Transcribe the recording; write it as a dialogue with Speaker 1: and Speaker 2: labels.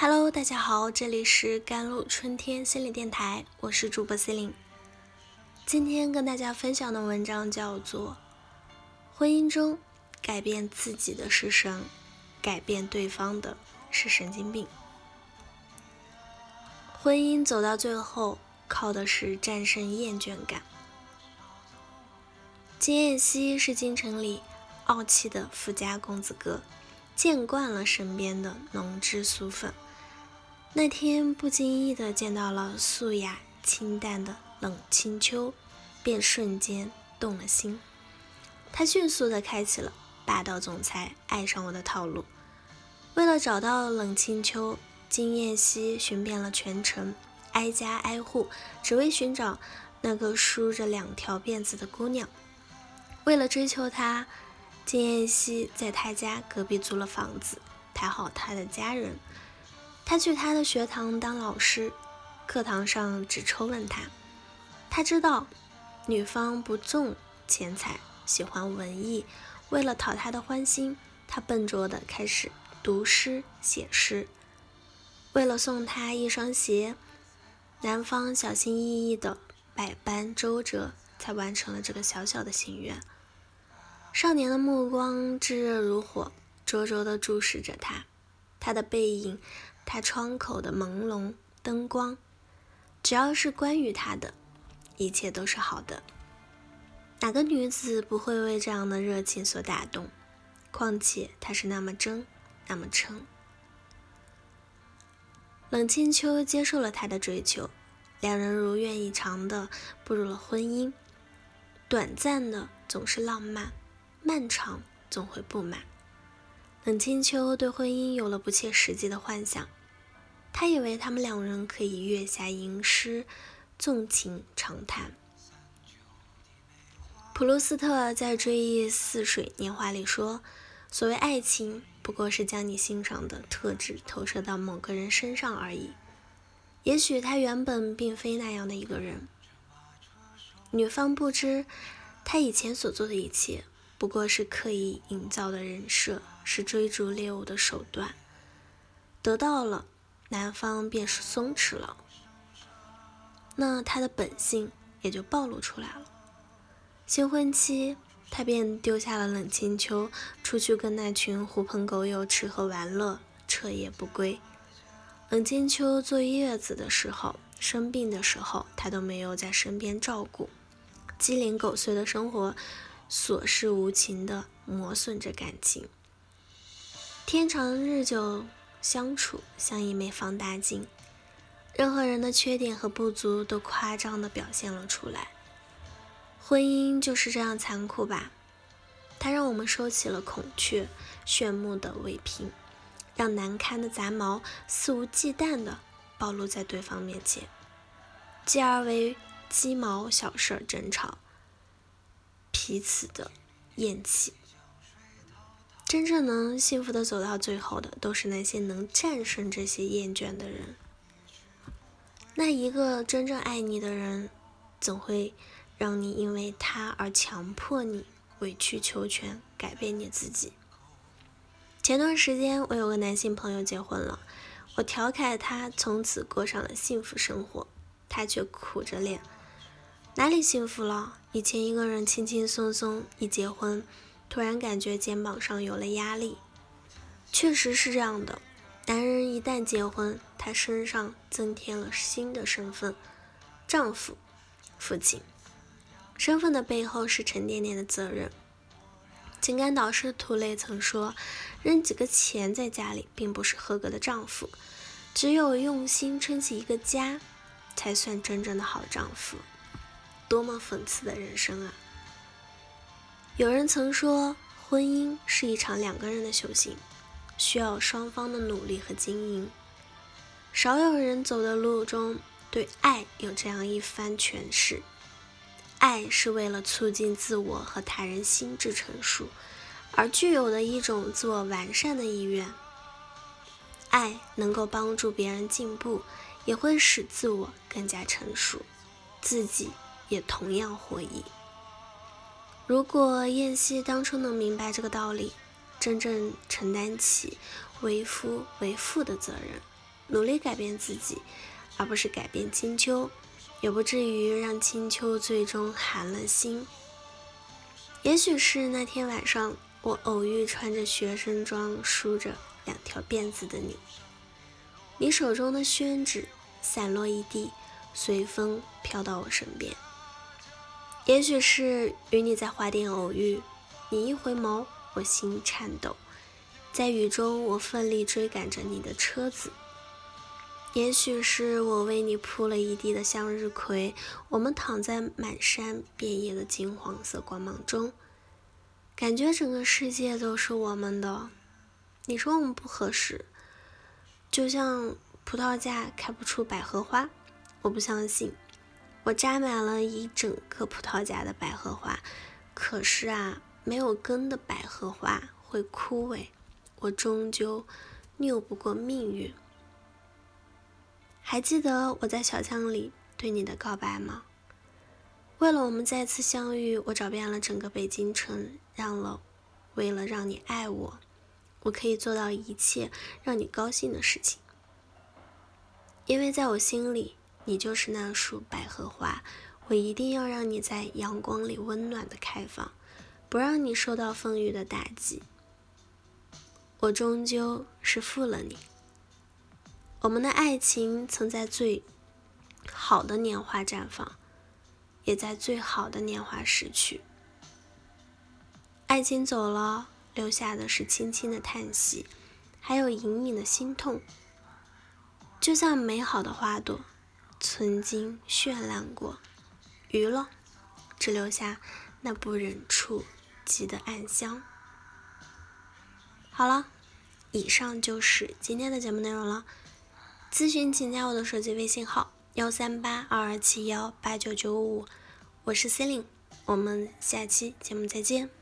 Speaker 1: Hello，大家好，这里是甘露春天心理电台，我是主播 C 琳。今天跟大家分享的文章叫做《婚姻中改变自己的是神，改变对方的是神经病》。婚姻走到最后，靠的是战胜厌倦感。金燕西是京城里傲气的富家公子哥，见惯了身边的浓脂俗粉。那天不经意的见到了素雅清淡的冷清秋，便瞬间动了心。他迅速的开启了霸道总裁爱上我的套路。为了找到冷清秋，金燕西寻遍了全城，挨家挨户，只为寻找那个梳着两条辫子的姑娘。为了追求她，金燕西在他家隔壁租了房子，讨好他的家人。他去他的学堂当老师，课堂上只抽问他。他知道女方不重钱财，喜欢文艺。为了讨她的欢心，他笨拙的开始读诗写诗。为了送她一双鞋，男方小心翼翼的百般周折，才完成了这个小小的心愿。少年的目光炙热如火，灼灼的注视着他，他的背影。他窗口的朦胧灯光，只要是关于他的，一切都是好的。哪个女子不会为这样的热情所打动？况且他是那么真，那么诚。冷清秋接受了他的追求，两人如愿以偿的步入了婚姻。短暂的总是浪漫，漫长总会不满。冷清秋对婚姻有了不切实际的幻想。他以为他们两人可以月下吟诗，纵情长谈。普鲁斯特在《追忆似水年华》里说：“所谓爱情，不过是将你欣赏的特质投射到某个人身上而已。也许他原本并非那样的一个人。女方不知，他以前所做的一切，不过是刻意营造的人设，是追逐猎物的手段。得到了。”男方便是松弛了，那他的本性也就暴露出来了。新婚期，他便丢下了冷清秋，出去跟那群狐朋狗友吃喝玩乐，彻夜不归。冷清秋坐月子的时候，生病的时候，他都没有在身边照顾。鸡零狗碎的生活，琐事无情的磨损着感情。天长日久。相处像一枚放大镜，任何人的缺点和不足都夸张地表现了出来。婚姻就是这样残酷吧？它让我们收起了孔雀炫目的尾屏，让难堪的杂毛肆无忌惮地暴露在对方面前，继而为鸡毛小事争吵，彼此的厌弃。真正能幸福的走到最后的，都是那些能战胜这些厌倦的人。那一个真正爱你的人，总会让你因为他而强迫你委曲求全，改变你自己。前段时间，我有个男性朋友结婚了，我调侃他从此过上了幸福生活，他却苦着脸，哪里幸福了？以前一个人轻轻松松，一结婚。突然感觉肩膀上有了压力，确实是这样的。男人一旦结婚，他身上增添了新的身份——丈夫、父亲。身份的背后是沉甸甸的责任。情感导师涂磊曾说：“扔几个钱在家里，并不是合格的丈夫，只有用心撑起一个家，才算真正的好丈夫。”多么讽刺的人生啊！有人曾说，婚姻是一场两个人的修行，需要双方的努力和经营。少有人走的路中，对爱有这样一番诠释：爱是为了促进自我和他人心智成熟，而具有的一种自我完善的意愿。爱能够帮助别人进步，也会使自我更加成熟，自己也同样获益。如果燕西当初能明白这个道理，真正承担起为夫为父的责任，努力改变自己，而不是改变青丘，也不至于让青丘最终寒了心。也许是那天晚上，我偶遇穿着学生装、梳着两条辫子的你，你手中的宣纸散落一地，随风飘到我身边。也许是与你在花店偶遇，你一回眸，我心颤抖。在雨中，我奋力追赶着你的车子。也许是我为你铺了一地的向日葵，我们躺在满山遍野的金黄色光芒中，感觉整个世界都是我们的。你说我们不合适，就像葡萄架开不出百合花，我不相信。我扎满了一整个葡萄架的百合花，可是啊，没有根的百合花会枯萎，我终究拗不过命运。还记得我在小巷里对你的告白吗？为了我们再次相遇，我找遍了整个北京城，让了，为了让你爱我，我可以做到一切让你高兴的事情，因为在我心里。你就是那束百合花，我一定要让你在阳光里温暖的开放，不让你受到风雨的打击。我终究是负了你。我们的爱情曾在最好的年华绽放，也在最好的年华逝去。爱情走了，留下的是轻轻的叹息，还有隐隐的心痛。就像美好的花朵。曾经绚烂过，余了，只留下那不忍触及的暗香。好了，以上就是今天的节目内容了。咨询请加我的手机微信号：幺三八二二七幺八九九五，我是 c e l i n e 我们下期节目再见。